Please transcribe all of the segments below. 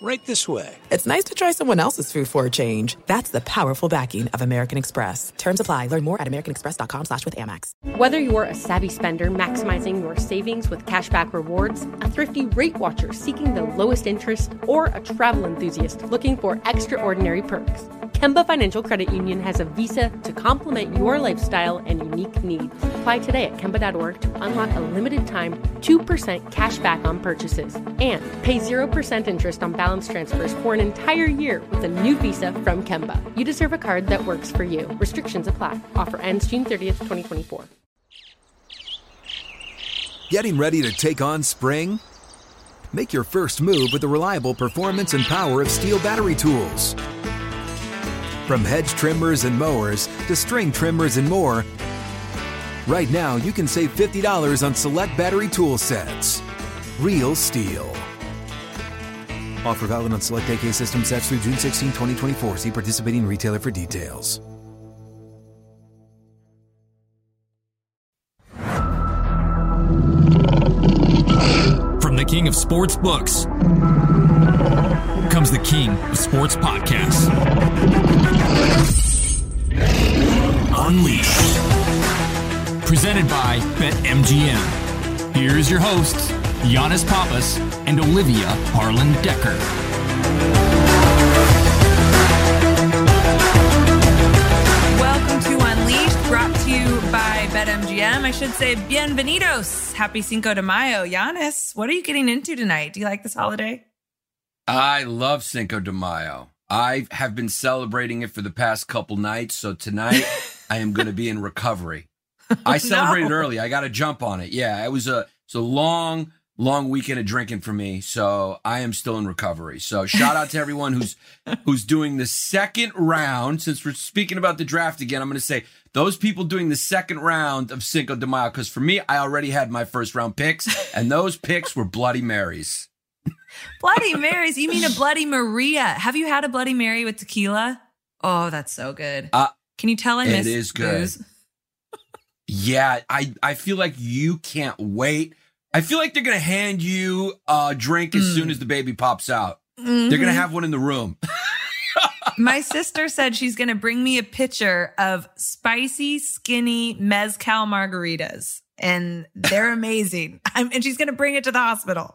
right this way. It's nice to try someone else's food for a change. That's the powerful backing of American Express. Terms apply. Learn more at americanexpress.com slash with Amex. Whether you're a savvy spender maximizing your savings with cashback rewards, a thrifty rate watcher seeking the lowest interest, or a travel enthusiast looking for extraordinary perks, Kemba Financial Credit Union has a visa to complement your lifestyle and unique needs. Apply today at Kemba.org to unlock a limited time 2% cash back on purchases and pay 0% interest on balance transfers for an entire year with a new visa from Kemba. You deserve a card that works for you. Restrictions apply. Offer ends June 30th, 2024. Getting ready to take on spring? Make your first move with the reliable performance and power of STIHL battery tools. From hedge trimmers and mowers to string trimmers and more, right now you can save $50 on select battery tool sets. Real STIHL. Offer valid on select AK system sets through June 16, 2024. See participating retailer for details. From the king of sports books comes the king of sports podcasts. Unleashed. Presented by BetMGM. Here's your hosts, Yannis Pappas and Olivia Harlan Dekker. Welcome to Unleashed, brought to you by BetMGM. I should say, bienvenidos. Happy Cinco de Mayo. Yannis, what are you getting into tonight? Do you like this holiday? I love Cinco de Mayo. I have been celebrating it for the past couple nights. So tonight I am going to be in recovery. I oh, celebrated No. early. I got to jump on it. Yeah, it was a it's a long, long weekend of drinking for me. So I am still in recovery. So shout out to everyone who's who's doing the second round. Since we're speaking about the draft again, I'm going to say those people doing the second round of Cinco de Mayo. Because for me, I already had my first round picks, and those picks were Bloody Marys. Bloody Marys. You mean a Bloody Maria? Have you had a Bloody Mary with tequila? Oh, that's so good. Uh, Can you tell I it miss is good. booze? Yeah, I I feel like you can't wait. I feel like they're gonna hand you a drink as Mm. soon as the baby pops out. Mm-hmm. They're gonna have one in the room. My sister said she's going to bring me a picture of spicy, skinny mezcal margaritas, and they're amazing. I'm, and she's going to bring it to the hospital.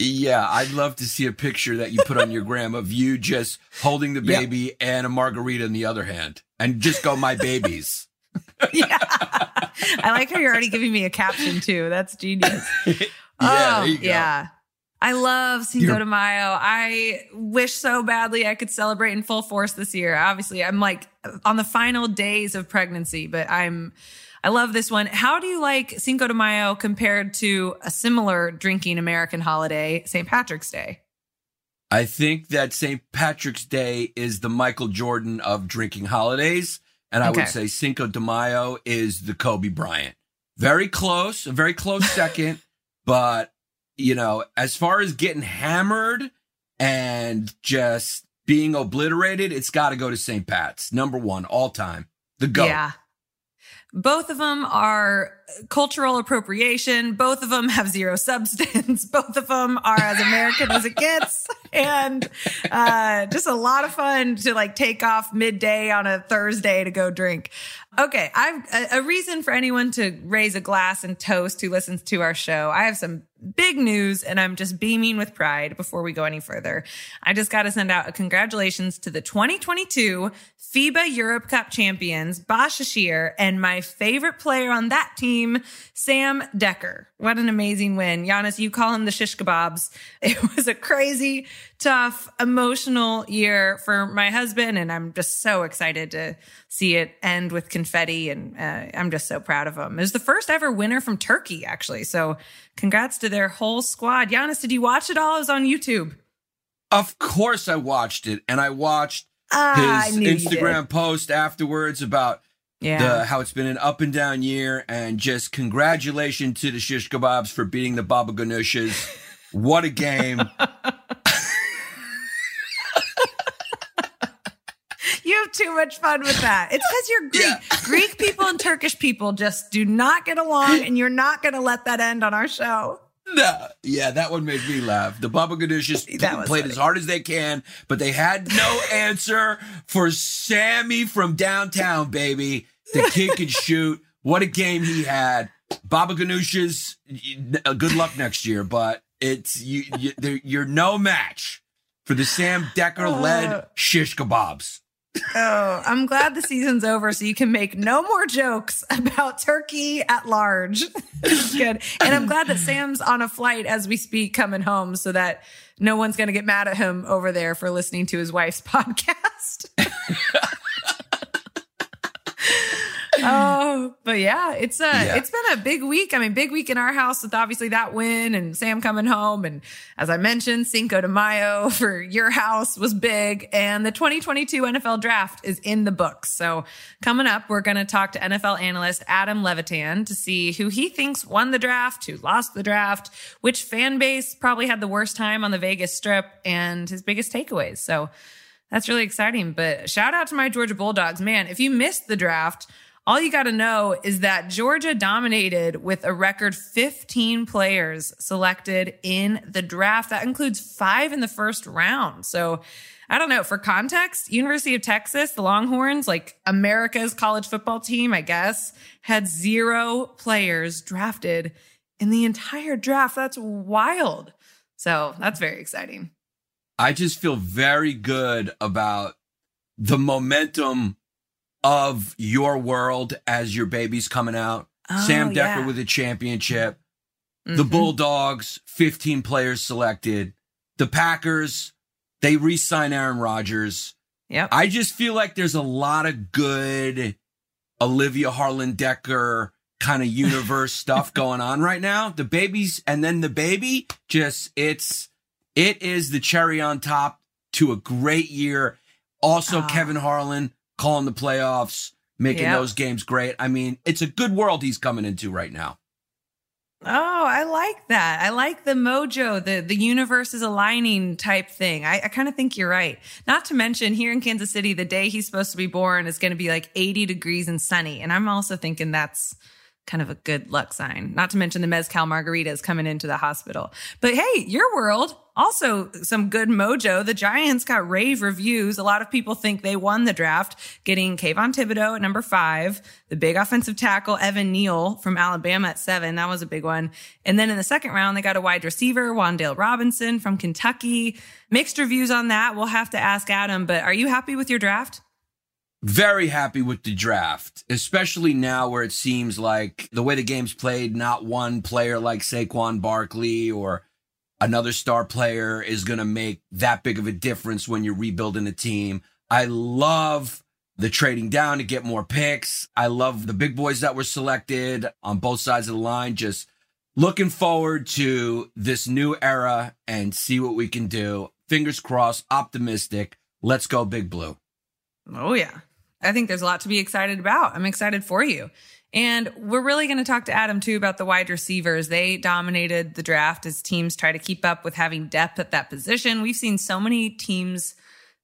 yeah, I'd love to see a picture that you put on your gram of you just holding the Yep. baby and a margarita in the other hand, and just go, "My babies." yeah. I like how you're already giving me a caption too. That's genius. yeah, oh, there you go. yeah. I love Cinco You're- de Mayo. I wish so badly I could celebrate in full force this year. Obviously, I'm like on the final days of pregnancy, but I'm I love this one. How do you like Cinco de Mayo compared to a similar drinking American holiday, St. Patrick's Day? I think that St. Patrick's Day is the Michael Jordan of drinking holidays. And I Okay. would say Cinco de Mayo is the Kobe Bryant. Very close, a very close second. But, you know, as far as getting hammered and just being obliterated, it's got to go to St. Pat's. Number one, all time. The GOAT. Yeah. Both of them are cultural appropriation. Both of them have zero substance. Both of them are as American as it gets. And uh, just a lot of fun to like take off midday on a Thursday to go drink. Okay. I've a, a reason for anyone to raise a glass and toast who listens to our show. I have some big news and I'm just beaming with pride before we go any further. I just got to send out a congratulations to the 2022 FIBA Europe Cup champions, Bahçeşehir, and my favorite player on that team, Sam Dekker. What an amazing win. Yannis, you call him the shish kebabs. It was a crazy, tough, emotional year for my husband. And I'm just so excited to see it end with confetti. And uh, I'm just so proud of him. It was the first ever winner from Turkey, actually. So congrats to their whole squad. Yannis, did you watch it all? It was on YouTube. Of course I watched it. And I watched Ah, his did. Instagram post afterwards about Yeah. the, how it's been an up and down year, and just congratulations to the shish kebabs for beating the Baba Ganoushas. What a game! You have too much fun with that. It's because you're Greek. Yeah. Greek people and Turkish people just do not get along, and you're not going to let that end on our show. No, yeah, that one made me laugh. The Baba Ganoush's played funny. as hard as they can, but they had no answer for Sammy from downtown, baby. The kid can shoot. What a game he had. Baba Ganoush's, uh, good luck next year, but it's you, you you're no match for the Sam Dekker led uh, shish kebabs. Oh, I'm glad the season's over so you can make no more jokes about turkey at large. Good. And I'm glad that Sam's on a flight as we speak coming home so that no one's going to get mad at him over there for listening to his wife's podcast oh, but yeah, it's a yeah. it's been a big week. I mean, big week in our house with obviously that win and Sam coming home, and as I mentioned, Cinco de Mayo for your house was big, and the 2022 NFL Draft is in the books. So coming up, we're going to talk to NFL analyst Adam Levitan to see who he thinks won the draft, who lost the draft, which fan base probably had the worst time on the Vegas Strip, and his biggest takeaways. So. That's really exciting. But shout out to my Georgia Bulldogs. Man, if you missed the draft, all you got to know is that Georgia dominated with a record 15 players selected in the draft. That includes five in the first round. So I don't know. For context, University of Texas, the Longhorns, like America's college football team, I guess, had zero players drafted in the entire draft. That's wild. So that's very exciting. I just feel very good about the momentum of your world as your baby's coming out. Oh, Sam Dekker yeah. with a championship. Mm-hmm. The Bulldogs, 15 players selected. The Packers, they re sign Aaron Rodgers. Yep. I just feel like there's a lot of good Olivia Harlan Dekker kind of universe stuff going on right now. The babies, and then the baby, just it's it is the cherry on top to a great year. Also, oh. Kevin Harlan, calling the playoffs, making yep. those games great. I mean, it's a good world he's coming into right now. Oh, I like that. I like the mojo, the the universe is aligning type thing. I, I kind of think you're right. Not to mention here in Kansas City, the day he's supposed to be born is going to be like 80 degrees and sunny. And I'm also thinking that's kind of a good luck sign. Not to mention the mezcal margaritas coming into the hospital. But hey, your world also some good mojo. The Giants got rave reviews. A lot of people think they won the draft, getting Kayvon Thibodeaux at number five, the big offensive tackle Evan Neal from Alabama at seven. That was a big one. And then in the second round, they got a wide receiver, Wan'Dale Robinson from Kentucky. Mixed reviews on that. We'll have to ask Adam, but are you happy with your draft? Very happy with the draft, especially now where it seems like the way the game's played, not one player like Saquon Barkley or another star player is going to make that big of a difference when you're rebuilding a team. I love the trading down to get more picks. I love the big boys that were selected on both sides of the line. Just looking forward to this new era and see what we can do. Fingers crossed, optimistic. Let's go, Big Blue. Oh, yeah. I think there's a lot to be excited about. I'm excited for you. And we're really going to talk to Adam too about the wide receivers. They dominated the draft as teams try to keep up with having depth at that position. We've seen so many teams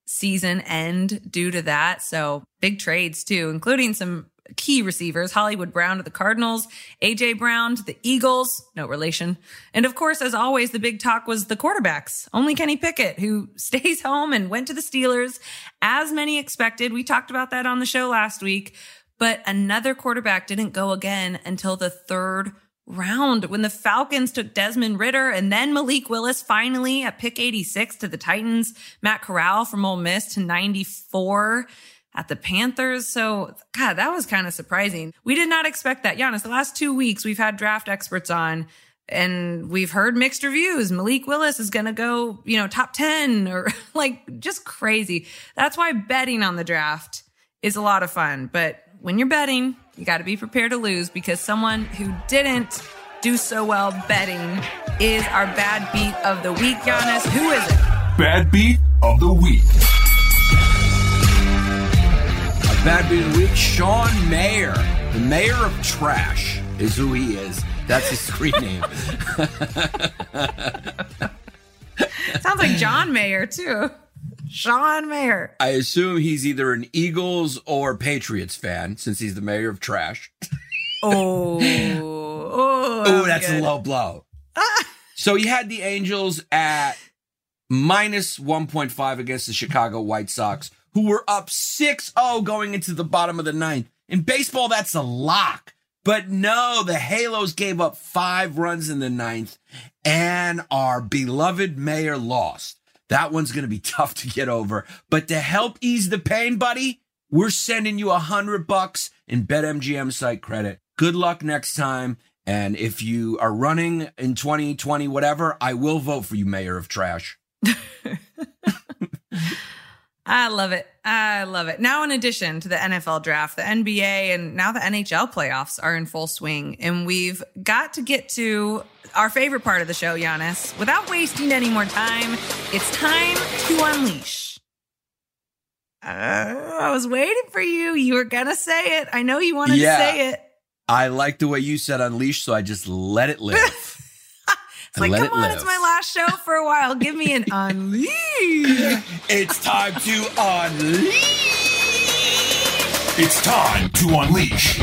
season end due to that. So big trades too, including some key receivers, Hollywood Brown to the Cardinals, AJ Brown to the Eagles, no relation. And of course, as always, the big talk was the quarterbacks. Only Kenny Pickett, who stays home and went to the Steelers, as many expected. We talked about that on the show last week, but another quarterback didn't go again until the third round when the Falcons took Desmond Ridder and then Malik Willis finally at pick 86 to the Titans, Matt Corral from Ole Miss to 94 at the Panthers. So, God, that was kind of surprising. We did not expect that. Yannis, the last two weeks we've had draft experts on and we've heard mixed reviews. Malik Willis is going to go, you know, top 10 or like just crazy. That's why betting on the draft is a lot of fun. But when you're betting, you got to be prepared to lose because someone who didn't do so well betting is our bad beat of the week, Yannis. Who is it? Bad beat of the week. Bad Beat of the Week, Sean Mayer, the mayor of trash, is who he is. That's his screen name. Sounds like John Mayer, too. Sean Mayer. I assume he's either an Eagles or Patriots fan since he's the mayor of trash. Oh, oh, Oh, that's good. a low blow. so he had the Angels at minus 1.5 against the Chicago White Sox, who were up 6 0 going into the bottom of the ninth. In baseball, that's a lock. But no, the Halos gave up five runs in the ninth, and our beloved mayor lost. That one's going to be tough to get over. But to help ease the pain, buddy, we're sending you a hundred bucks in BetMGM site credit. Good luck next time. And if you are running in 2020, whatever, I will vote for you, Mayor of Trash. I love it. I love it. Now, in addition to the NFL draft, the NBA and now the NHL playoffs are in full swing. And we've got to get to our favorite part of the show, Yannis. Without wasting any more time, it's time to unleash. Uh, I was waiting for you. You were going to say it. I know you wanted Yeah. to say it. I like the way you said unleash, so I just let it live. It's like, come it on, it's my last show for a while. Give me an unleash. it's time to unleash. It's time to unleash.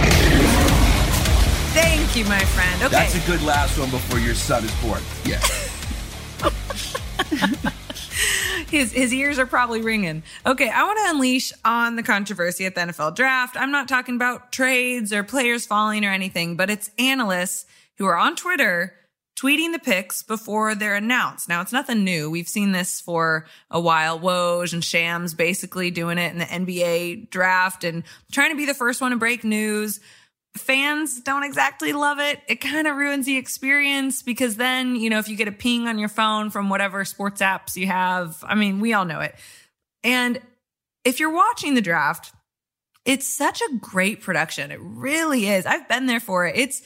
Thank you, my friend. Okay. That's a good last one before your son is born. Yeah. his his ears are probably ringing. Okay, I want to unleash on the controversy at the NFL draft. I'm not talking about trades or players falling or anything, but it's analysts who are on Twitter tweeting the picks before they're announced. Now, it's nothing new. We've seen this for a while. Woj and Shams basically doing it in the NBA draft and trying to be the first one to break news fans don't exactly love it. It kind of ruins the experience because then, you know, if you get a ping on your phone from whatever sports apps you have, I mean, we all know it. And if you're watching the draft, it's such a great production. It really is. I've been there for it. It's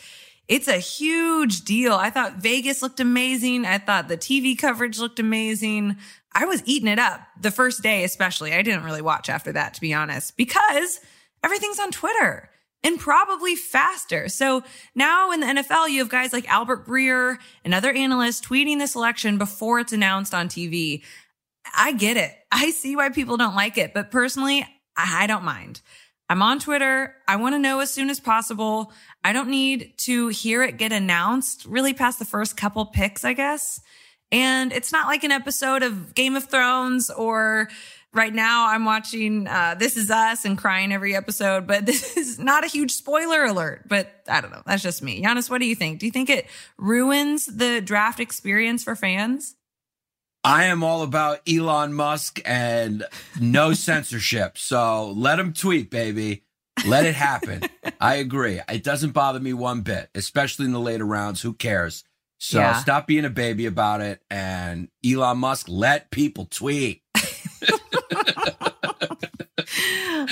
it's a huge deal. I thought Vegas looked amazing. I thought the TV coverage looked amazing. I was eating it up the first day, especially. I didn't really watch after that, to be honest, because everything's on Twitter and probably faster. So now in the NFL, you have guys like Albert Breer and other analysts tweeting the selection before it's announced on TV. I get it. I see why people don't like it, but personally, I don't mind. I'm on Twitter. I want to know as soon as possible. I don't need to hear it get announced really past the first couple picks, I guess. And it's not like an episode of Game of Thrones or right now I'm watching uh, This Is Us and crying every episode, but this is not a huge spoiler alert. But I don't know. That's just me. Yannis, what do you think? Do you think it ruins the draft experience for fans? I am all about Elon Musk and no censorship. So let him tweet, baby. Let it happen. I agree. It doesn't bother me one bit, especially in the later rounds. Who cares? So Yeah. stop being a baby about it. And Elon Musk, let people tweet.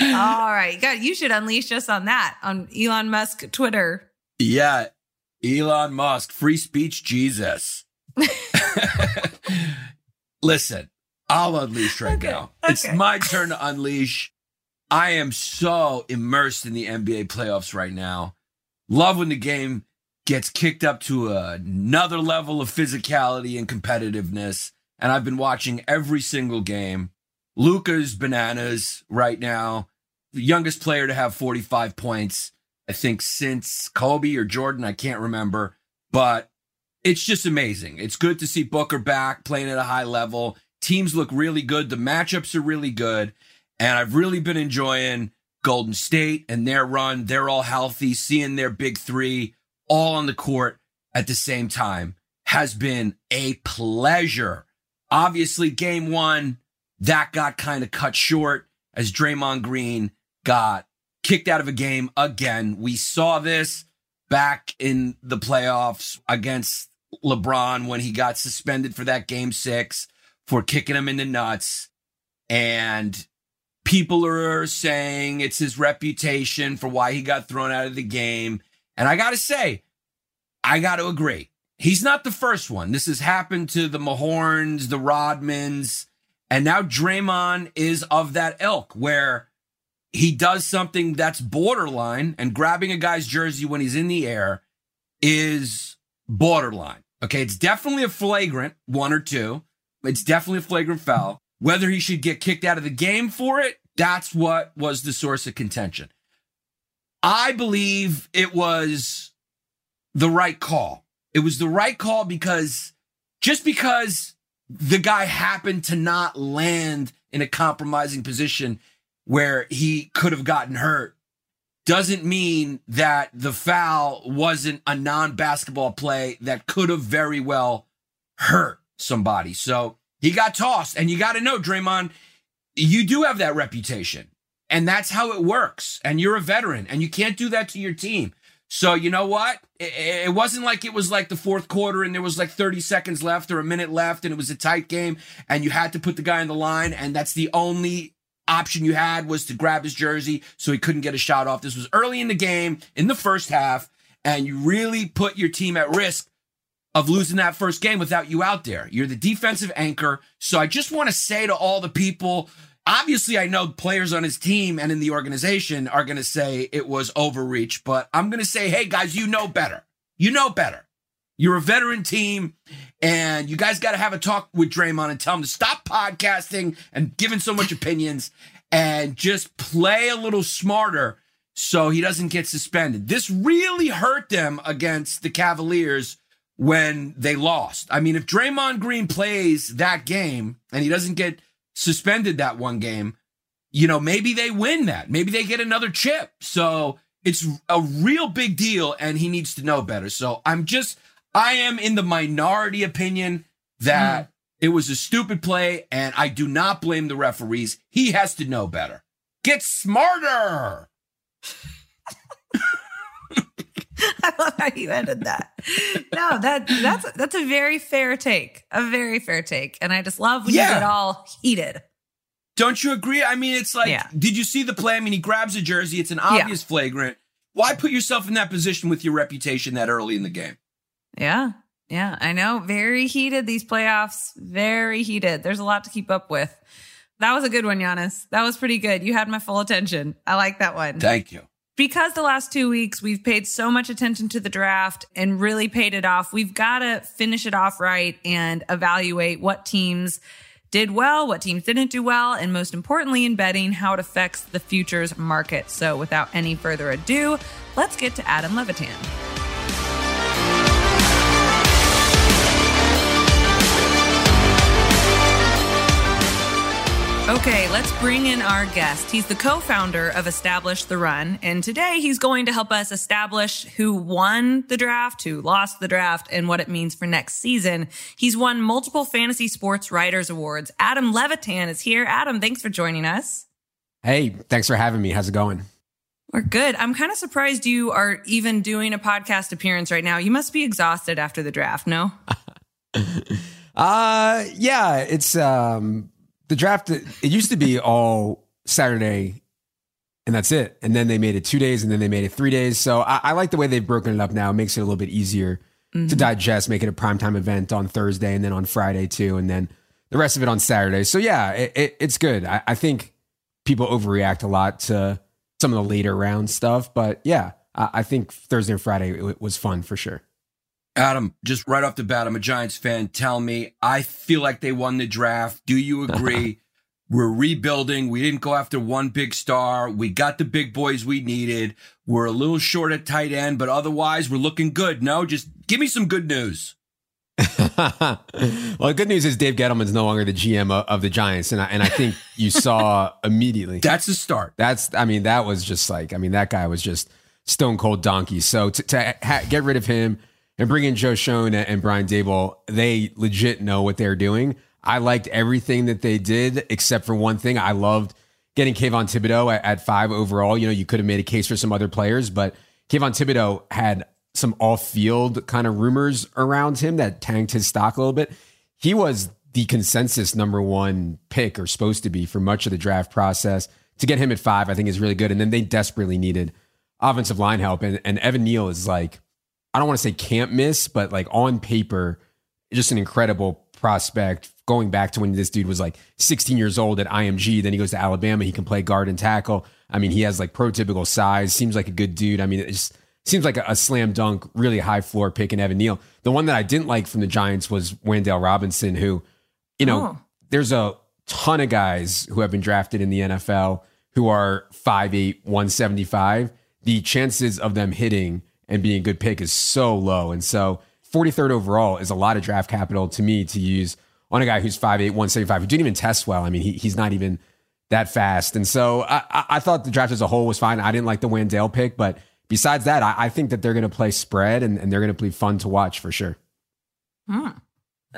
All right. God, you should unleash us on that on Elon Musk Twitter. Yeah. Elon Musk, free speech Jesus. Listen, I'll unleash right Okay, now. It's my turn to unleash. I am so immersed in the NBA playoffs right now. Love when the game gets kicked up to another level of physicality and competitiveness. And I've been watching every single game. Luka's bananas right now. The youngest player to have 45 points, I think, since Kobe or Jordan. I can't remember. But it's just amazing. It's good to see Booker back playing at a high level. Teams look really good. The matchups are really good. And I've really been enjoying Golden State and their run. They're all healthy. Seeing their big three all on the court at the same time has been a pleasure. Obviously, game one, that got kind of cut short as Draymond Green got kicked out of a game again. We saw this back in the playoffs against LeBron when he got suspended for that game six for kicking him in the nuts. And people are saying it's his reputation for why he got thrown out of the game. And I got to say, I got to agree. He's not the first one. This has happened to the Mahorns, the Rodmans, and now Draymond is of that ilk where he does something that's borderline and grabbing a guy's jersey when he's in the air is borderline. Okay. It's definitely a flagrant one or two. It's definitely a flagrant foul, Whether he should get kicked out of the game for it, that's what was the source of contention. I believe it was the right call. It was the right call because just because the guy happened to not land in a compromising position where he could have gotten hurt doesn't mean that the foul wasn't a non basketball play that could have very well hurt somebody. So he got tossed. And you got to know, Draymond, you do have that reputation. And that's how it works. And you're a veteran and you can't do that to your team. So you know what? It, it, wasn't like it was like the fourth quarter and there was like 30 seconds left or a minute left and it was a tight game and you had to put the guy in the line and that's the only option you had was to grab his jersey so he couldn't get a shot off. This was early in the game in the first half and you really put your team at risk of losing that first game without you out there. You're the defensive anchor. So I just want to say to all the people obviously I know players on his team and in the organization are going to say it was overreach, but I'm going to say, hey guys, you know better. You know better. You're a veteran team, and you guys got to have a talk with Draymond and tell him to stop podcasting and giving so much opinions and just play a little smarter so he doesn't get suspended. This really hurt them against the Cavaliers when they lost. I mean, if Draymond Green plays that game and he doesn't get suspended that one game, you know, maybe they win that. Maybe they get another chip. So it's a real big deal and he needs to know better. So I'm just, I am in the minority opinion that mm. it was a stupid play and I do not blame the referees. He has to know better. Get smarter. I love how you ended that. No, that that's that's a very fair take. A very fair take. And I just love when yeah. you get all heated. Don't you agree? I mean, it's like, yeah. did you see the play? I mean, he grabs a jersey. It's an obvious yeah. flagrant. Why put yourself in that position with your reputation that early in the game? Yeah. Yeah. I know. Very heated, these playoffs. Very heated. There's a lot to keep up with. That was a good one, Yannis. That was pretty good. You had my full attention. I like that one. Thank you because the last two weeks we've paid so much attention to the draft and really paid it off, we've got to finish it off right and evaluate what teams did well, what teams didn't do well, and most importantly, in betting, how it affects the futures market. So without any further ado, let's get to Adam Levitan. Okay, let's bring in our guest. He's the co-founder of Establish the Run, and today he's going to help us establish who won the draft, who lost the draft, and what it means for next season. He's won multiple fantasy sports writers awards. Adam Levitan is here. Adam, thanks for joining us. Hey, thanks for having me. How's it going? We're good. I'm kind of surprised you are even doing a podcast appearance right now. You must be exhausted after the draft, no? uh yeah, it's um the draft it used to be all Saturday and that's it. And then they made it two days and then they made it three days. So I, I like the way they've broken it up now. It makes it a little bit easier mm-hmm. to digest, make it a primetime event on Thursday and then on Friday too. And then the rest of it on Saturday. So yeah, it, it, it's good. I, I, think people overreact a lot to some of the later round stuff. But yeah, I, I think Thursday and Friday it was fun for sure. Adam, just right off the bat, I'm a Giants fan. Tell me, I feel like they won the draft. Do you agree? We're rebuilding. We didn't go after one big star. We got the big boys we needed. We're a little short at tight end, but otherwise we're looking good. No, just give me some good news. well, the good news is Dave Gettleman's no longer the GM of the Giants, and I, and I think you saw immediately. That's the start. That's, I mean, that was just like, I mean, that guy was just stone cold donkey. So to, to ha- get rid of him, and bring in Joe Schoen and Brian Daboll. they legit know what they're doing. I liked everything that they did except for one thing. I loved getting Kayvon Thibodeaux at, at five overall. You know, you could have made a case for some other players, but Kayvon Thibodeaux had some off-field kind of rumors around him that tanked his stock a little bit. He was the consensus number one pick or supposed to be for much of the draft process. To get him at five, I think is really good. And then they desperately needed offensive line help. And, and Evan Neal is like I don't want to say can't miss, but like on paper, just an incredible prospect. Going back to when this dude was like 16 years old at IMG, then he goes to Alabama. He can play guard and tackle. I mean, he has like prototypical size. Seems like a good dude. I mean, it just seems like a, a slam dunk, really high floor pick in Evan Neal. The one that I didn't like from the Giants was Wan'Dale Robinson, who, you know, oh. there's a ton of guys who have been drafted in the NFL who are 5'8, 175. The chances of them hitting and being a good pick is so low. And so 43rd overall is a lot of draft capital to me to use on a guy who's 5'8, 175, who didn't even test well. I mean, he, he's not even that fast. And so I, I, thought the draft as a whole was fine. I didn't like the Wan'Dale pick, but besides that, I, I think that they're going to play spread and, and they're going to be fun to watch for sure. Hmm.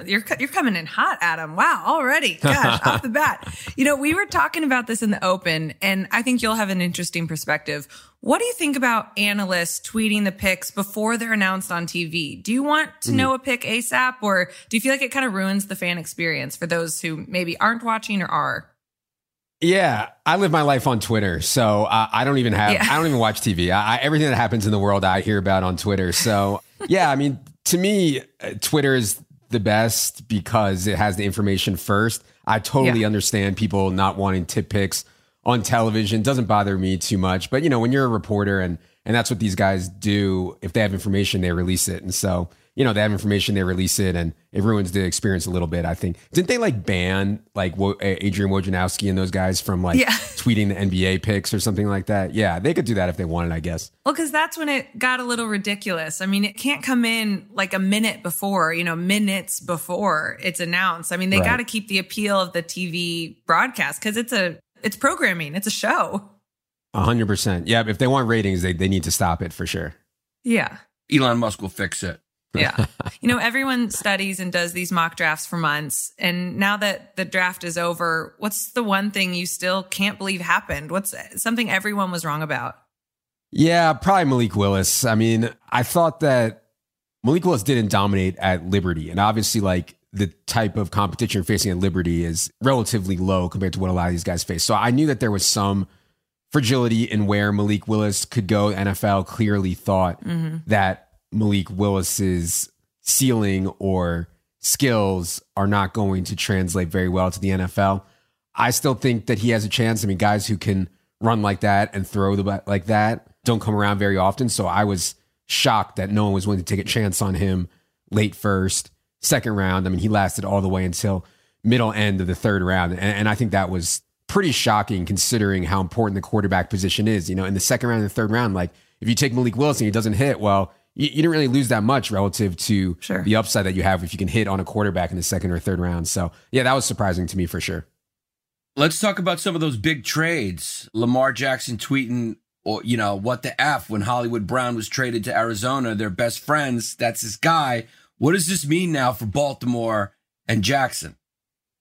You're you're coming in hot, Adam. Wow, already. Gosh, off the bat. You know, we were talking about this in the open, and I think you'll have an interesting perspective. What do you think about analysts tweeting the picks before they're announced on TV? Do you want to Mm-hmm. know a pick ASAP, or do you feel like it kind of ruins the fan experience for those who maybe aren't watching or are? Yeah, I live my life on Twitter, so I, I don't even have Yeah. I don't even watch TV. I, I, everything that happens in the world, I hear about on Twitter. So yeah, I mean, to me, uh, Twitter is the best because it has the information first. I totally Yeah. understand people not wanting tip picks on television. Doesn't bother me too much, but you know, when you're a reporter and and that's what these guys do. If they have information, they release it, and so you know they have information, they release it, and it ruins the experience a little bit. I think didn't they like ban like Wo- Adrian Wojnarowski and those guys from like Yeah. tweeting the NBA picks or something like that? Yeah, they could do that if they wanted, I guess. Well, because that's when it got a little ridiculous. I mean, it can't come in like a minute before, you know, minutes before it's announced. I mean, they Right. got to keep the appeal of the TV broadcast because it's a it's programming, it's a show. A hundred percent. Yeah, if they want ratings, they they need to stop it for sure. Yeah. Elon Musk will fix it. Yeah. you know, everyone studies and does these mock drafts for months. And now that the draft is over, what's the one thing you still can't believe happened? What's something everyone was wrong about? Yeah, probably Malik Willis. I mean, I thought that Malik Willis didn't dominate at Liberty. And obviously, like the type of competition you're facing at Liberty is relatively low compared to what a lot of these guys face. So I knew that there was some fragility in where Malik Willis could go. NFL clearly thought mm-hmm. that Malik Willis's ceiling or skills are not going to translate very well to the NFL. I still think that he has a chance. I mean, guys who can run like that and throw the like that don't come around very often. So I was shocked that no one was willing to take a chance on him late first, second round. I mean, he lasted all the way until middle end of the third round. And, and I think that was pretty shocking considering how important the quarterback position is. You know, in the second round and the third round, like if you take Malik Willis and he doesn't hit, well, you, you didn't really lose that much relative to Sure. the upside that you have if you can hit on a quarterback in the second or third round. So yeah, that was surprising to me for sure. Let's talk about some of those big trades. Lamar Jackson tweeting, or you know, what the f when Hollywood Brown was traded to Arizona. They're best friends. That's his guy. What does this mean now for Baltimore and Jackson?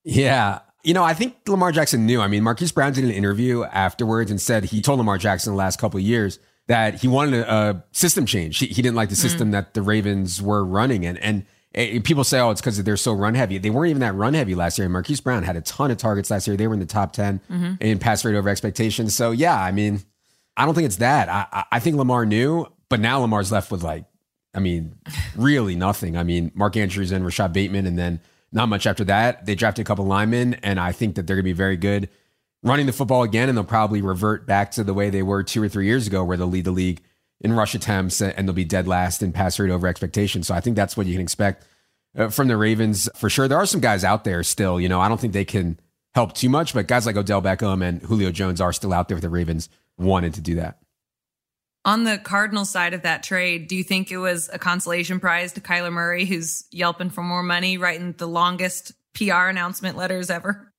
Yeah. You know, I think Lamar Jackson knew. I mean, Marquise Brown did an interview afterwards and said he told Lamar Jackson the last couple of years that he wanted a, a system change. He, he didn't like the hmm. system that the Ravens were running. And, and eh, people say, oh, it's because they're so run heavy. They weren't even that run heavy last year. And Marquise Brown had a ton of targets last year. They were in the top 10 mm-hmm. in pass rate over expectations. So, yeah, I mean, I don't think it's that. I, I- I think Lamar knew, but now Lamar's left with like, I mean, really nothing. I mean, Mark Andrews and Rashod Bateman, and then not much after that. They drafted a couple linemen, and I think that they're going to be very good running the football again, and they'll probably revert back to the way they were two or three years ago, where they'll lead the league in rush attempts and they'll be dead last in pass rate over expectations. So I think that's what you can expect uh, from the Ravens for sure. There are some guys out there still. You know, I don't think they can help too much, but guys like Odell Beckham and Julio Jones are still out there if the Ravens wanted to do that. On the Cardinal side of that trade, do you think it was a consolation prize to Kyler Murray, who's yelping for more money, writing the longest PR announcement letters ever?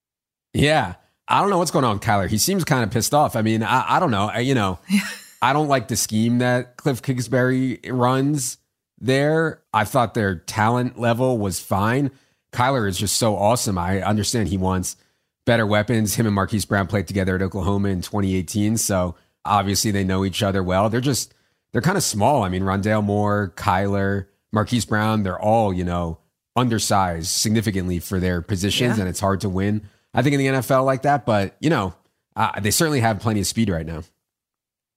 Yeah. I don't know what's going on with Kyler. He seems kind of pissed off. I mean, I, I don't know. I, you know, I don't like the scheme that Cliff Kingsbury runs there. I thought their talent level was fine. Kyler is just so awesome. I understand he wants better weapons. Him and Marquise Brown played together at Oklahoma in 2018. So obviously they know each other well. They're just, they're kind of small. I mean, Rondale Moore, Kyler, Marquise Brown, they're all, you know, undersized significantly for their positions, Yeah. and it's hard to win. I think in the NFL like that, but you know, uh, they certainly have plenty of speed right now.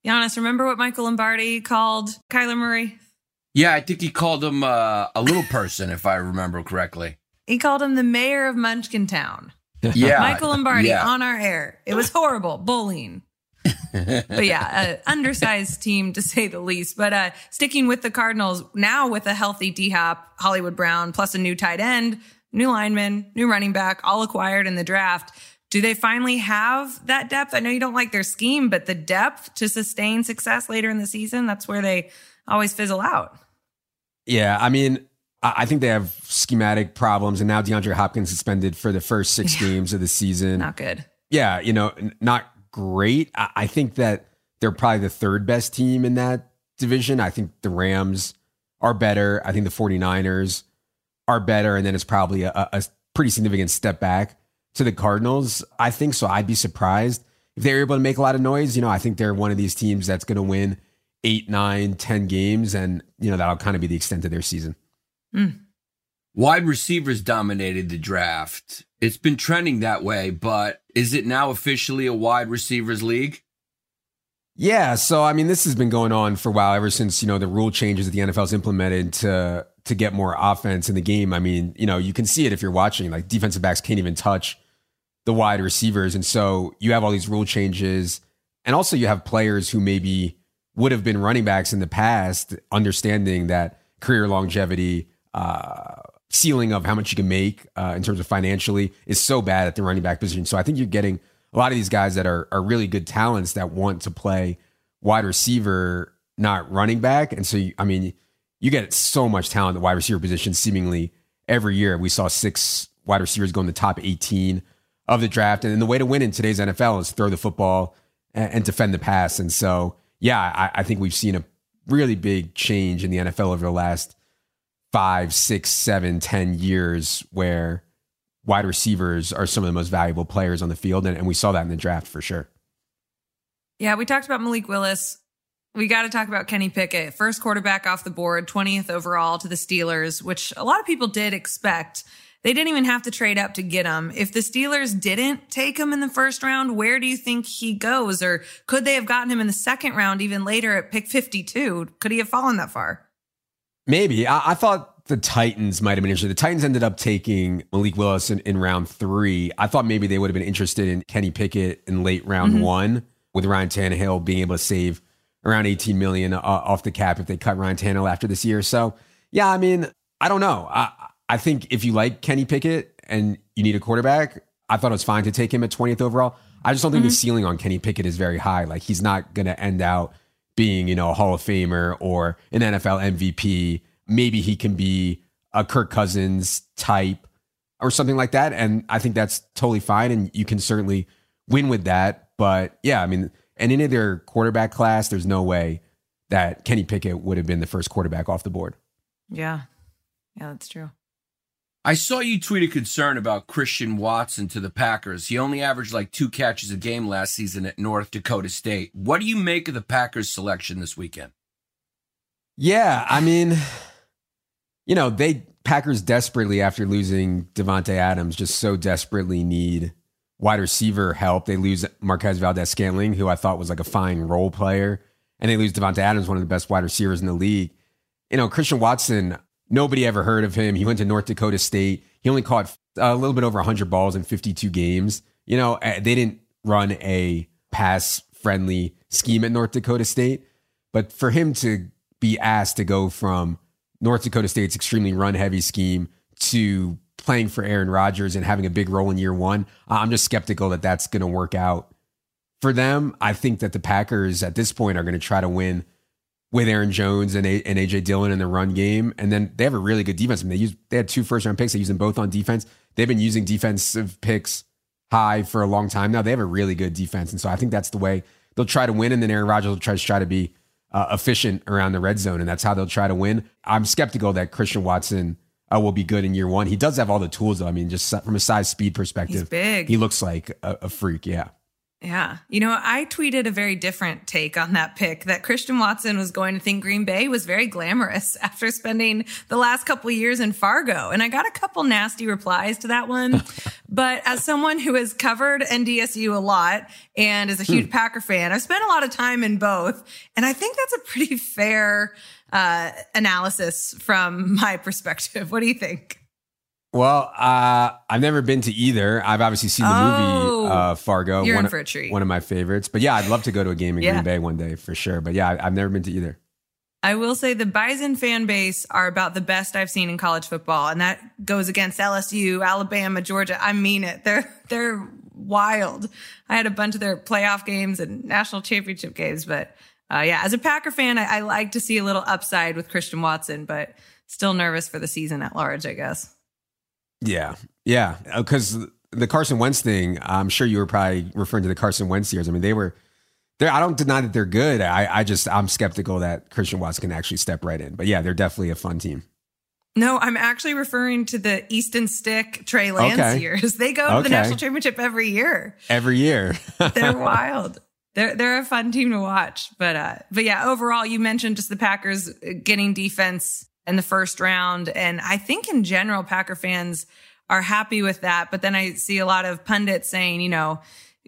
Yannis, remember what Michael Lombardi called Kyler Murray? Yeah, I think he called him uh, a little person, if I remember correctly. He called him the mayor of Munchkin Town. Yeah, Michael Lombardi yeah. on our air. It was horrible, bullying. but yeah, uh, undersized team to say the least. But uh, sticking with the Cardinals now with a healthy D Hop, Hollywood Brown, plus a new tight end, new lineman, new running back, all acquired in the draft. Do they finally have that depth? I know you don't like their scheme, but the depth to sustain success later in the season, that's where they always fizzle out. Yeah, I mean, I think they have schematic problems, and now DeAndre Hopkins suspended for the first six Yeah. games of the season. Not good. Yeah, you know, not great. I, I think that they're probably the third best team in that division. I think the Rams are better. I think the 49ers are better. And then it's probably a, a pretty significant step back to the Cardinals. I think so. I'd be surprised if they're able to make a lot of noise. You know, I think they're one of these teams that's going to win eight, nine, ten games. And, you know, that'll kind of be the extent of their season. Hmm. Wide receivers dominated the draft. It's been trending that way, but is it now officially a wide receivers league? Yeah, so I mean, this has been going on for a while, ever since you know the rule changes that the NFL's implemented to to get more offense in the game. I mean, you know, you can see it if you're watching. Like defensive backs can't even touch the wide receivers, and so you have all these rule changes, and also you have players who maybe would have been running backs in the past, understanding that career longevity, uh, ceiling of how much you can make uh, in terms of financially is so bad at the running back position. So I think you're getting a lot of these guys that are are really good talents that want to play wide receiver, not running back. And so, you, I mean, you get so much talent at wide receiver position seemingly every year. We saw six wide receivers go in the top 18 of the draft. And the way to win in today's NFL is throw the football and, and defend the pass. And so, yeah, I, I think we've seen a really big change in the NFL over the last five, six, seven, ten years where wide receivers are some of the most valuable players on the field. And, and we saw that in the draft for sure. Yeah, we talked about Malik Willis. We got to talk about Kenny Pickett, first quarterback off the board, 20th overall to the Steelers, which a lot of people did expect. They didn't even have to trade up to get him. If the Steelers didn't take him in the first round, where do you think he goes? Or could they have gotten him in the second round, even later at pick 52? Could he have fallen that far? Maybe. I, I thought the Titans might have been interested. The Titans ended up taking Malik Willis in, in round three. I thought maybe they would have been interested in Kenny Pickett in late round mm-hmm. one, with Ryan Tannehill being able to save around 18 million uh, off the cap if they cut Ryan Tannehill after this year. So, yeah, I mean, I don't know. I, I think if you like Kenny Pickett and you need a quarterback, I thought it was fine to take him at 20th overall. I just don't think the ceiling on Kenny Pickett is very high. Like he's not going to end out being, you know, a Hall of Famer or an NFL MVP. Maybe he can be a Kirk Cousins type or something like that. And I think that's totally fine. And you can certainly win with that. But yeah, I mean, and in their quarterback class, there's no way that Kenny Pickett would have been the first quarterback off the board. Yeah. Yeah, that's true. I saw you tweet a concern about Christian Watson to the Packers. He only averaged like two catches a game last season at North Dakota State. What do you make of the Packers selection this weekend? Yeah, I mean, you know, they Packers desperately after losing Davante Adams just so desperately need wide receiver help. They lose Marquez Valdes-Scantling, who I thought was like a fine role player, and they lose Davante Adams, one of the best wide receivers in the league. You know, Christian Watson, nobody ever heard of him. He went to North Dakota State. He only caught a little bit over 100 balls in 52 games. You know, eh, they didn't run a pass friendly scheme at North Dakota State, but for him to be asked to go from North Dakota State's extremely run heavy scheme to playing for Aaron Rodgers and having a big role in year one, I'm just skeptical that that's going to work out for them. I think that the Packers at this point are going to try to win with Aaron Jones and, a- and AJ Dillon in the run game, and then they have a really good defense. I mean, they use they had two first round picks. They use them both on defense. They've been using defensive picks high for a long time now. They have a really good defense, and so I think that's the way they'll try to win. And then Aaron Rodgers will try to try to be uh, efficient around the red zone, and that's how they'll try to win. I'm skeptical that Christian Watson uh, will be good in year one. He does have all the tools, though. I mean, just from a size speed perspective, He's big. He looks like a, a freak. Yeah. Yeah. You know, I tweeted a very different take on that pick that Christian Watson was going to think Green Bay was very glamorous after spending the last couple of years in Fargo. And I got a couple nasty replies to that one. but as someone who has covered NDSU a lot and is a huge Packer fan, I've spent a lot of time in both. And I think that's a pretty fair uh, analysis from my perspective. What do you think? Well, uh, I've never been to either. I've obviously seen the Oh. movie uh, Fargo. You're one in of- for a treat. One of my favorites. But yeah, I'd love to go to a game in Yeah. Green Bay one day for sure. But yeah, I've never been to either. I will say the Bison fan base are about the best I've seen in college football, and that goes against LSU, Alabama, Georgia. I mean it. They're they're wild. I had a bunch of their playoff games and national championship games, but uh, yeah, as a Packer fan, I, I like to see a little upside with Christian Watson, but still nervous for the season at large, I guess. Yeah, yeah, because the Carson Wentz thing, I'm sure you were probably referring to the Carson Wentz years. I mean, they were they're, I don't deny that they're good. I, I just I'm skeptical that Christian Watts can actually step right in. But yeah, they're definitely a fun team. No, I'm actually referring to the Easton Stick Trey Lance Okay. years. They go to Okay. the national championship every year. Every year. They're wild. They're they're a fun team to watch. But uh but yeah, overall you mentioned just the Packers getting defense in the first round. And I think in general, Packer fans are happy with that. But then I see a lot of pundits saying, you know,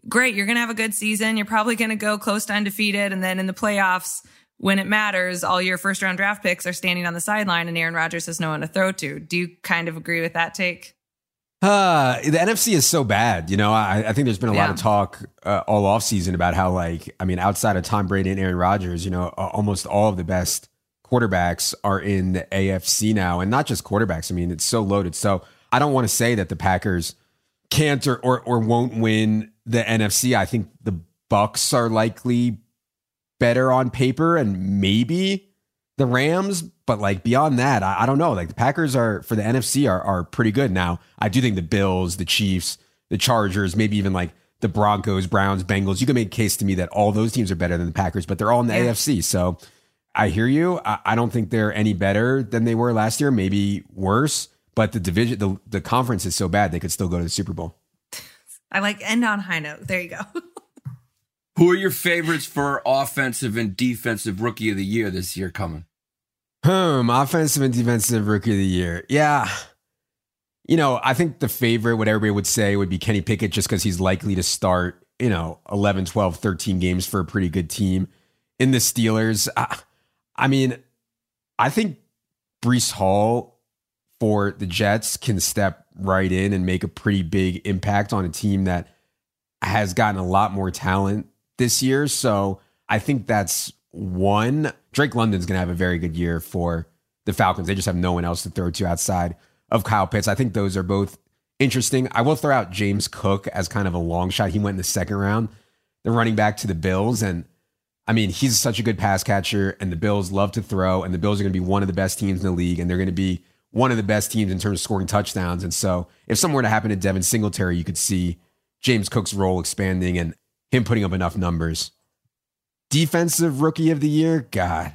great, you're gonna have a good season. You're probably gonna go close to undefeated. And then in the playoffs, when it matters, all your first round draft picks are standing on the sideline and Aaron Rodgers has no one to throw to. Do you kind of agree with that take? Uh, the NFC is so bad. You know, I, I think there's been a lot of talk uh, all offseason about how, like, I mean, outside of Tom Brady and Aaron Rodgers, you know, almost all of the best quarterbacks are in the AFC now, and not just quarterbacks. I mean, it's so loaded. So I don't want to say that the Packers can't or, or or won't win the NFC. I think the Bucks are likely better on paper, and maybe the Rams, but like beyond that, I, I don't know. Like the Packers are for the NFC are are pretty good now. I do think the Bills, the Chiefs, the Chargers, maybe even like the Broncos, Browns, Bengals. You can make a case to me that all those teams are better than the Packers, but they're all in the Yeah. AFC. So I hear you. I, I don't think they're any better than they were last year. Maybe worse. But the division, the, the conference is so bad they could still go to the Super Bowl. I like end on high note. There you go. Who are your favorites for offensive and defensive rookie of the year this year coming? Hmm, offensive and defensive rookie of the year. Yeah. You know, I think the favorite, what everybody would say, would be Kenny Pickett just because he's likely to start, you know, 11, 12, 13 games for a pretty good team. In the Steelers, I, I mean, I think Breece Hall for the Jets can step right in and make a pretty big impact on a team that has gotten a lot more talent this year. So I think that's one. Drake London's going to have a very good year for the Falcons. They just have no one else to throw to outside of Kyle Pitts. I think those are both interesting. I will throw out James Cook as kind of a long shot. He went in the second round, the running back to the Bills. And I mean, he's such a good pass catcher, and the Bills love to throw, and the Bills are going to be one of the best teams in the league, and they're going to be one of the best teams in terms of scoring touchdowns. And so, if something were to happen to Devin Singletary, you could see James Cook's role expanding and him putting up enough numbers. Defensive rookie of the year, God.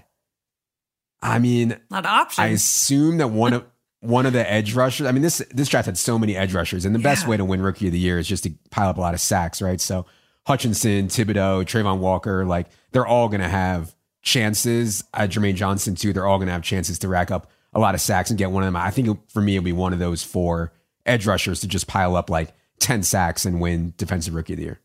I mean, lot of I assume that one of one of the edge rushers. I mean, this this draft had so many edge rushers, and the best way to win rookie of the year is just to pile up a lot of sacks, right? So Hutchinson, Thibodeaux, Travon Walker, like they're all going to have chances. Uh, Jermaine Johnson too. They're all going to have chances to rack up a lot of sacks and get one of them. I think it- for me, it'll be one of those four edge rushers to just pile up like ten sacks and win defensive rookie of the year.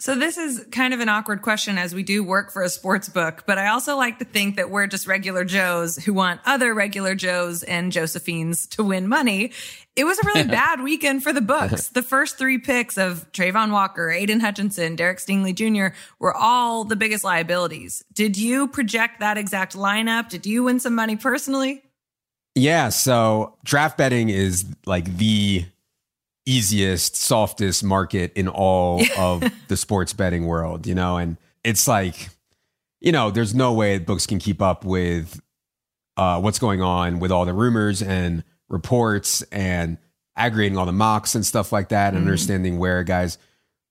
So this is kind of an awkward question as we do work for a sports book, but I also like to think that we're just regular Joes who want other regular Joes and Josephines to win money. It was a really bad weekend for the books. The first three picks of Travon Walker, Aidan Hutchinson, Derek Stingley Jr. were all the biggest liabilities. Did you project that exact lineup? Did you win some money personally? Yeah, so draft betting is like the easiest, softest market in all of the sports betting world, you know, and it's like, you know, there's no way books can keep up with uh, what's going on with all the rumors and reports and aggregating all the mocks and stuff like that and understanding where guy's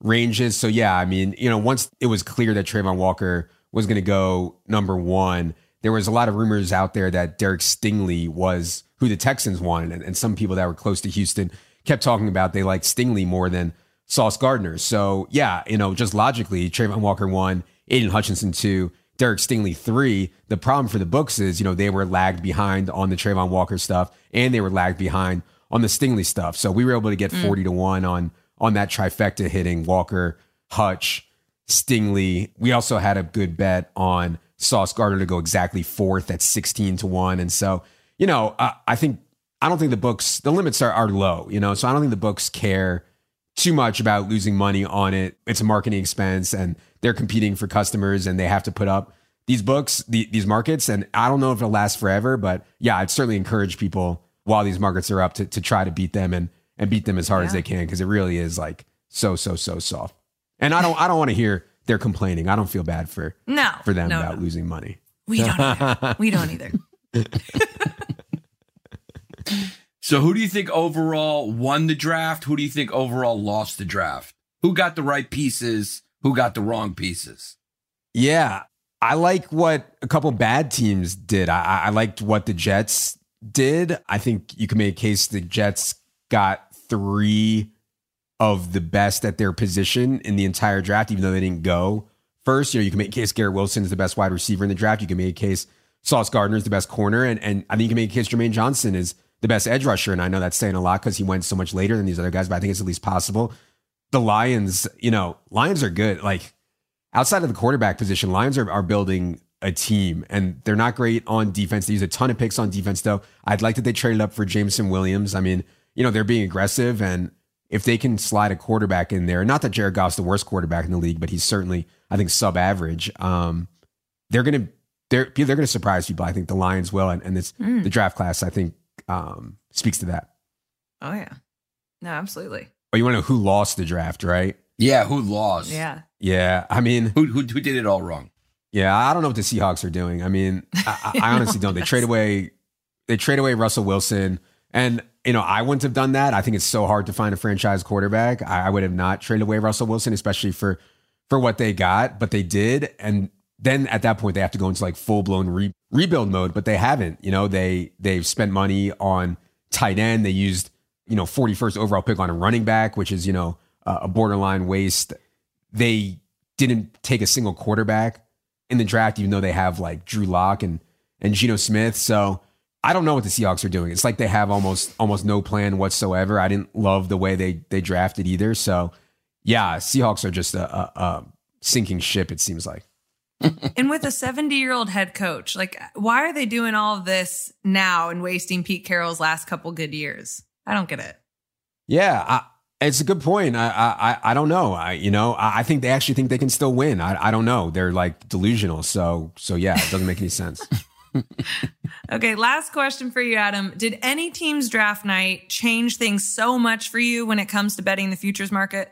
range is. So yeah, I mean, you know, once it was clear that Travon Walker was going to go number one, there was a lot of rumors out there that Derek Stingley was who the Texans wanted, and, and some people that were close to Houston kept talking about they like Stingley more than Sauce Gardner. So yeah, you know, just logically, Travon Walker one, Aidan Hutchinson two, Derek Stingley three. The problem for the books is, you know, they were lagged behind on the Travon Walker stuff, and they were lagged behind on the Stingley stuff. So we were able to get mm. forty to one on on that trifecta hitting Walker, Hutch, Stingley. We also had a good bet on Sauce Gardner to go exactly fourth at 16 to 1. And so, you know, I, I think, I don't think the books, the limits are, are low, you know, so I don't think the books care too much about losing money on it. It's a marketing expense and they're competing for customers and they have to put up these books, the, these markets, and I don't know if it'll last forever, but yeah, I'd certainly encourage people while these markets are up to, to try to beat them and and beat them as hard as they can because it really is like so so so soft. And I don't I don't want to hear they're complaining. I don't feel bad for No. for them no, about no. losing money. We don't either. We don't either. So who do you think overall won the draft? Who do you think overall lost the draft? Who got the right pieces? Who got the wrong pieces? Yeah, I like what a couple bad teams did. I, I- liked what the Jets did. I think you can make a case the Jets got three of the best at their position in the entire draft, even though they didn't go first. You know, you can make a case Garrett Wilson is the best wide receiver in the draft. You can make a case Sauce Gardner is the best corner, and and I think you can make a case Jermaine Johnson is the best edge rusher. And I know that's saying a lot because he went so much later than these other guys, but I think it's at least possible. The Lions, you know, Lions are good. Like outside of the quarterback position, Lions are, are building a team and they're not great on defense. They use a ton of picks on defense, though. I'd like that they traded up for Jameson Williams. I mean, you know, they're being aggressive and if they can slide a quarterback in there, not that Jared Goff's the worst quarterback in the league, but he's certainly, I think, sub average. Um, they're gonna they're they're gonna surprise people. I think the Lions will, and, and this the draft class I think um, speaks to that. Oh yeah. No, absolutely. Oh, you want to know who lost the draft, right? Yeah, who lost? Yeah. Yeah, I mean, Who, who, who did it all wrong? Yeah, I don't know what the Seahawks are doing. I mean, I, I honestly don't. They trade away, they trade away Russell Wilson, and you know I wouldn't have done that. I think it's so hard to find a franchise quarterback. I, I would have not traded away Russell Wilson, especially for for what they got, but they did, and then at that point they have to go into like full blown re- rebuild mode. But they haven't. You know, they they've spent money on tight end. They used you know 41st overall pick on a running back, which is you know a a borderline waste. They didn't take a single quarterback in the draft, even though they have like Drew Lock and and Geno Smith. So I don't know what the Seahawks are doing. It's like they have almost almost no plan whatsoever. I didn't love the way they they drafted either. So yeah, Seahawks are just a, a, a sinking ship. It seems like. And with a 70 year old head coach, like, why are they doing all of this now and wasting Pete Carroll's last couple good years? I don't get it. Yeah, I, it's a good point. I, I I- I don't know. I you know I, I think they actually think they can still win. I I don't know. They're like delusional. So so yeah, it doesn't make any sense. Okay, last question for you, Adam. Did any team's draft night change things so much for you when it comes to betting the futures market?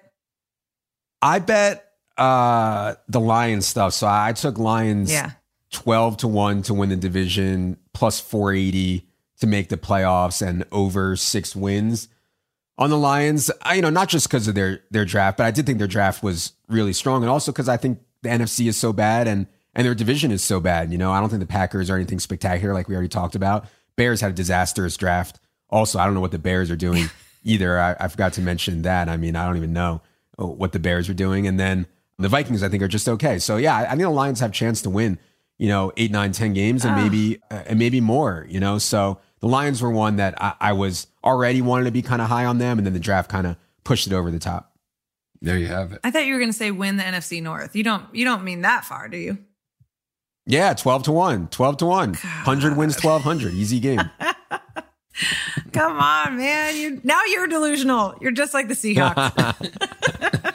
I bet uh the Lions stuff. So I took Lions Yeah. 12 to 1 to win the division, plus 480 to make the playoffs and over 6 wins on the Lions. I, you know, not just because of their their draft, but I did think their draft was really strong and also cuz I think the NFC is so bad and and their division is so bad, you know. I don't think the Packers are anything spectacular like we already talked about. Bears had a disastrous draft. Also, I don't know what the Bears are doing either. I, I forgot to mention that. I mean, I don't even know what the Bears are doing. And then the Vikings, I think, are just okay. So yeah, I I think the Lions have a chance to win, you know, eight, nine, ten games, and maybe uh, and maybe more. You know, so the Lions were one that I, I was already wanted to be kind of high on them, and then the draft kind of pushed it over the top. There you have it. I thought you were going to say win the NFC North. You don't. You don't mean that far, do you? Yeah, twelve to one, 12 to one. one, hundred wins, twelve hundred, easy game. Come on, man. You now you're delusional. You're just like the Seahawks.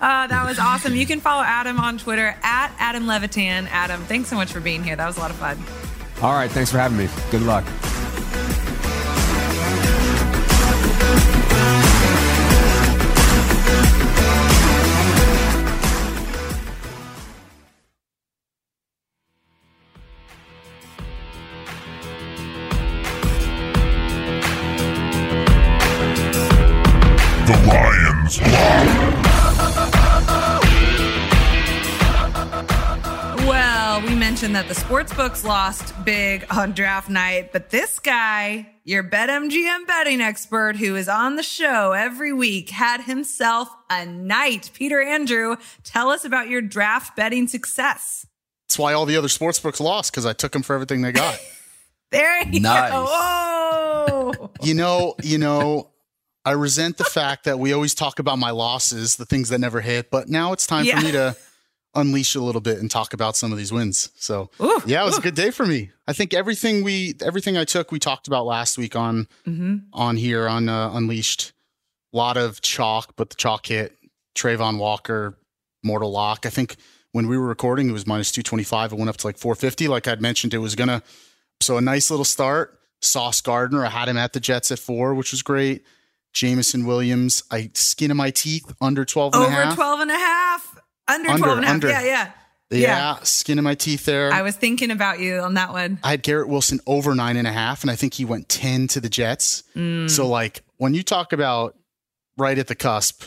uh, that was awesome. You can follow Adam on Twitter at Adam Levitan. Adam, thanks so much for being here. That was a lot of fun. All right, thanks for having me. Good luck. Well, that the sports books lost big on draft night, but this guy, your BetMGM betting expert who is on the show every week, had himself a night. Peter Andrew, tell us about your draft betting success. That's why all the other sports books lost because I took them for everything they got. There you Nice. go. Oh. you know, you know, I resent the fact that we always talk about my losses, the things that never hit, but now it's time Yeah. for me to unleash a little bit and talk about some of these wins. So Ooh, yeah, it was ooh. a good day for me. I think everything we everything I took we talked about last week on Mhm. on here on uh, Unleashed. A lot of chalk, but the chalk hit. Travon Walker, Mortal Lock. I think when we were recording, it was minus 225. It went up to like 450. Like I'd mentioned, it was to. So a nice little start. Sauce Gardner, I had him at the Jets at four, which was great. Jameson Williams, I skin of my teeth under 12 and Over a half. 12 and a half. Under, Under, 12 and a half. under. Yeah, yeah. Yeah, skin of my teeth there. I was thinking about you on that one. I had Garrett Wilson over nine and a half, and I think he went 10 to the Jets. Mm. So, like, when you talk about right at the cusp,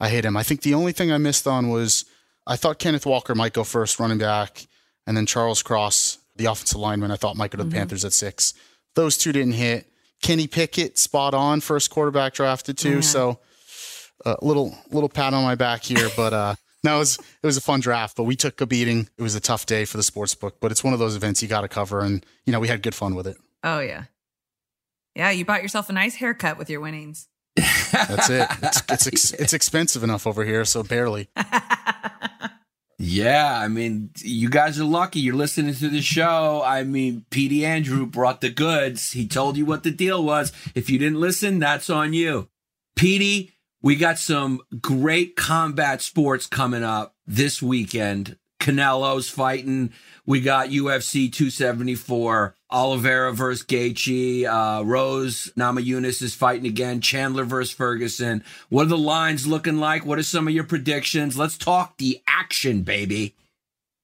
I hate him. I think the only thing I missed on was I thought Kenneth Walker might go first, running back, and then Charles Cross, the offensive lineman, I thought might go to the Mhm. Panthers at six. Those two didn't hit. Kenny Pickett, spot on, first quarterback drafted too. Yeah. So, a little little pat on my back here, but uh, no, it was it was a fun draft. But we took a beating. It was a tough day for the sports book, but it's one of those events you got to cover, and you know we had good fun with it. Oh, yeah. Yeah, you bought yourself a nice haircut with your winnings. That's it. It's it's, ex- it's expensive enough over here, so barely. Yeah, I mean, you guys are lucky. You're listening to the show. I mean, Petey Andrew brought the goods. He told you what the deal was. If you didn't listen, that's on you. Petey, we got some great combat sports coming up this weekend. Canelo's fighting. We got UFC 274. Oliveira versus Gaethje. Uh, Rose Namajunas is fighting again. Chandler versus Ferguson. What are the lines looking like? What are some of your predictions? Let's talk the action, baby.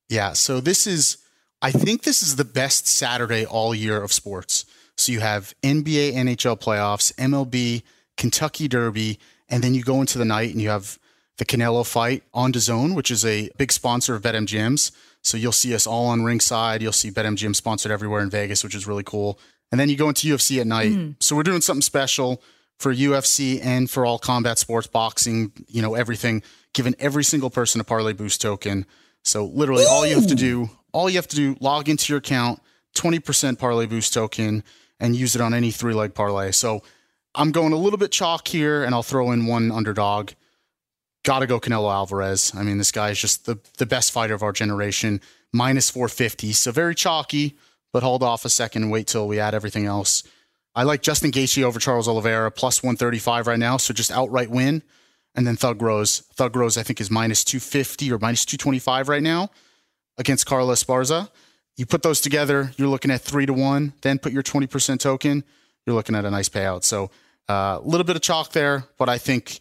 Yeah. So this is, I think this is the best Saturday all year of sports. So you have NBA, NHL playoffs, MLB, Kentucky Derby, and then you go into the night and you have the Canelo fight on DAZN, which is a big sponsor of BetMGMs. So you'll see us all on ringside. You'll see BetMGM sponsored everywhere in Vegas, which is really cool. And then you go into UFC at night. Hmm. So we're doing something special for UFC and for all combat sports, boxing, you know, everything, giving every single person a parlay boost token. So literally all you have to do, all you have to do, log into your account, 20% parlay boost token and use it on any three leg parlay. So I'm going a little bit chalk here and I'll throw in one underdog. Got to go Canelo Alvarez. I mean, this guy is just the, the best fighter of our generation, minus 450. So very chalky, but hold off a second and wait till we add everything else. I like Justin Gaethje over Charles Oliveira, plus 135 right now. So just outright win. And then Thug Rose. Thug Rose, I think, is minus 250 or minus 225 right now against Carla Esparza. You put those together, you're looking at three to one. Then put your 20% token, you're looking at a nice payout. So uh, a little bit of chalk there, but I think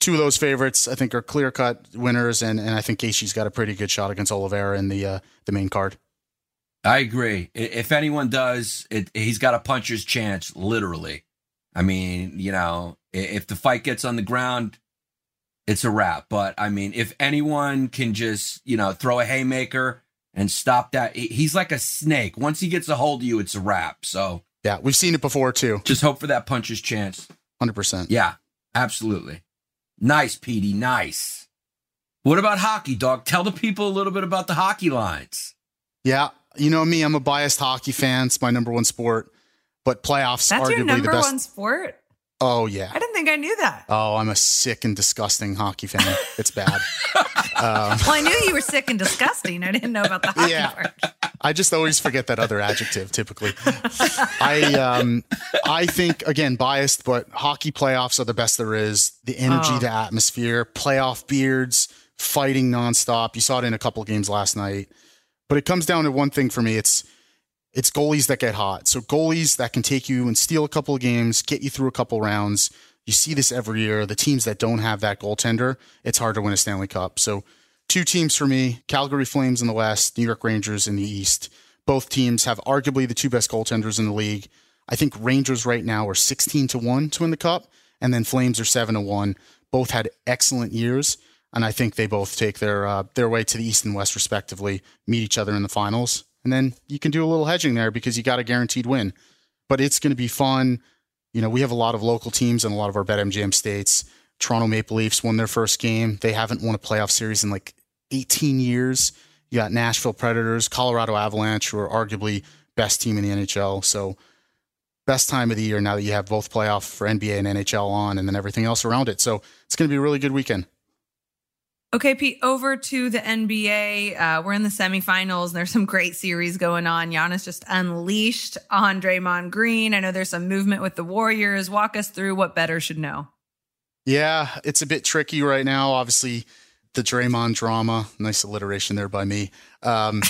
two of those favorites, I think, are clear cut winners. And, and I think Gaethje's got a pretty good shot against Oliveira in the, uh, the main card. I agree. If anyone does, it, he's got a puncher's chance, literally. I mean, you know, if the fight gets on the ground, it's a wrap. But I mean, if anyone can just, you know, throw a haymaker and stop that, he's like a snake. Once he gets a hold of you, it's a wrap. So Yeah, we've seen it before too. just hope for that puncher's chance. 100%. Yeah, absolutely. Nice, Petey. Nice. What about hockey, dog? Tell the people a little bit about the hockey lines. Yeah, you know me, I'm a biased hockey fan. It's my number one sport. But playoffs are. That's arguably your number the best. one sport? Oh yeah. I didn't think I knew that. Oh, I'm a sick and disgusting hockey fan. It's bad. um, Well, I knew you were sick and disgusting. I didn't know about the hockey Yeah. part. I just always forget that other adjective. Typically, I um, I think again biased, but hockey playoffs are the best there is. The energy, Oh. the atmosphere, playoff beards, fighting nonstop. You saw it in a couple of games last night. But it comes down to one thing for me. It's it's goalies that get hot. So goalies that can take you and steal a couple of games, get you through a couple rounds. You see this every year. The teams that don't have that goaltender, it's hard to win a Stanley Cup. So two teams for me, Calgary Flames in the West, New York Rangers in the East. Both teams have arguably the two best goaltenders in the league. I think Rangers right now are 16 to 1 to win the cup, and then Flames are 7 to 1. Both had excellent years, and I think they both take their uh, their way to the East and West respectively, meet each other in the finals. And then you can do a little hedging there because you got a guaranteed win. But it's going to be fun. You know, we have a lot of local teams in a lot of our BetMGM states. Toronto Maple Leafs won their first game. They haven't won a playoff series in like 18 years. You got Nashville Predators, Colorado Avalanche, who are arguably best team in the NHL. So best time of the year now that you have both playoff for NBA and NHL on and then everything else around it. So it's going to be a really good weekend. Okay, Pete, over to the NBA. Uh, we're in the semifinals. There's some great series going on. Giannis just unleashed on Draymond Green. I know there's some movement with the Warriors. Walk us through what better should know. Yeah, it's a bit tricky right now. Obviously, the Draymond drama. Nice alliteration there by me. Um,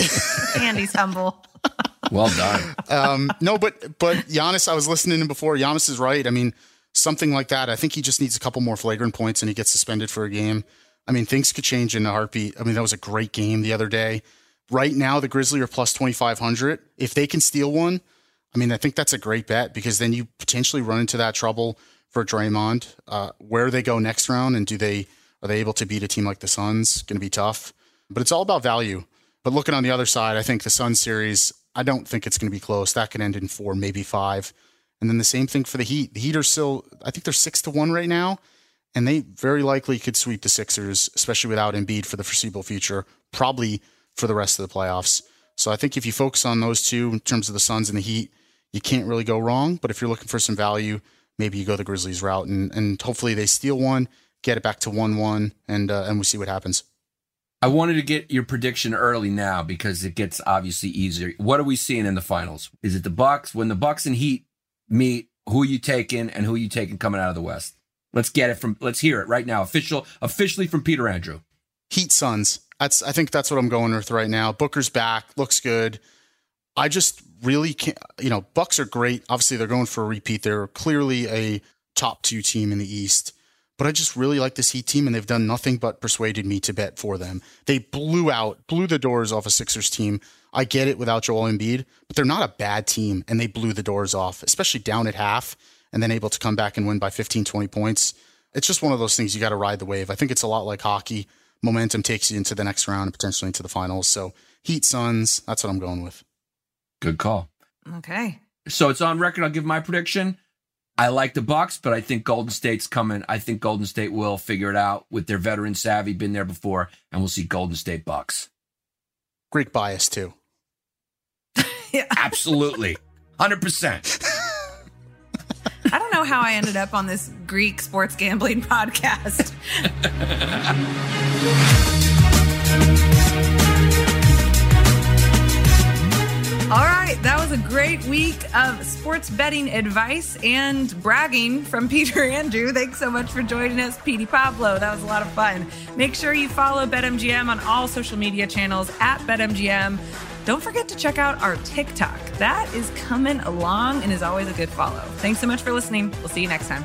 Andy's humble. Well done. um, no, but but Giannis, I was listening to before. Giannis is right. I mean, something like that. I think he just needs a couple more flagrant points and he gets suspended for a game. I mean, things could change in a heartbeat. I mean, that was a great game the other day. Right now, the Grizzlies are plus 2,500. If they can steal one, I mean, I think that's a great bet because then you potentially run into that trouble for Draymond. Uh, where they go next round and do they are they able to beat a team like the Suns? Going to be tough, but it's all about value. But looking on the other side, I think the Suns series, I don't think it's going to be close. That could end in four, maybe five. And then the same thing for the Heat. The Heat are still, I think they're six to one right now, and they very likely could sweep the Sixers, especially without Embiid for the foreseeable future, probably for the rest of the playoffs. So I think if you focus on those two in terms of the Suns and the Heat, you can't really go wrong. But if you're looking for some value, maybe you go the Grizzlies route, and and hopefully they steal one, get it back to one one, and uh, and we see what happens. I wanted to get your prediction early now because it gets obviously easier. What are we seeing in the finals? Is it the Bucks? When the Bucks and Heat meet, who are you taking and who are you taking coming out of the West? Let's get it from let's hear it right now. Official officially from Peter Andrew. Heat Suns. That's I think that's what I'm going with right now. Booker's back, looks good. I just really can't. You know, Bucks are great. Obviously, they're going for a repeat. They're clearly a top two team in the East. But I just really like this Heat team, and they've done nothing but persuaded me to bet for them. They blew out, blew the doors off a Sixers team. I get it without Joel Embiid, but they're not a bad team, and they blew the doors off, especially down at half, and then able to come back and win by 15, 20 points. It's just one of those things you got to ride the wave. I think it's a lot like hockey. Momentum takes you into the next round and potentially into the finals. So Heat Suns, that's what I'm going with. Good call. Okay. So it's on record. I'll give my prediction. I like the Bucks, but I think Golden State's coming. I think Golden State will figure it out with their veteran savvy, been there before, and we'll see Golden State Bucks. Greek bias too. Absolutely. 100%. Know how I ended up on this Greek sports gambling podcast. All right, that was a great week of sports betting advice and bragging from Peter Andrew. Thanks so much for joining us, Petey Pablo. That was a lot of fun. Make sure you follow BetMGM on all social media channels at BetMGM. Don't forget to check out our TikTok. That is coming along and is always a good follow. Thanks so much for listening. We'll see you next time.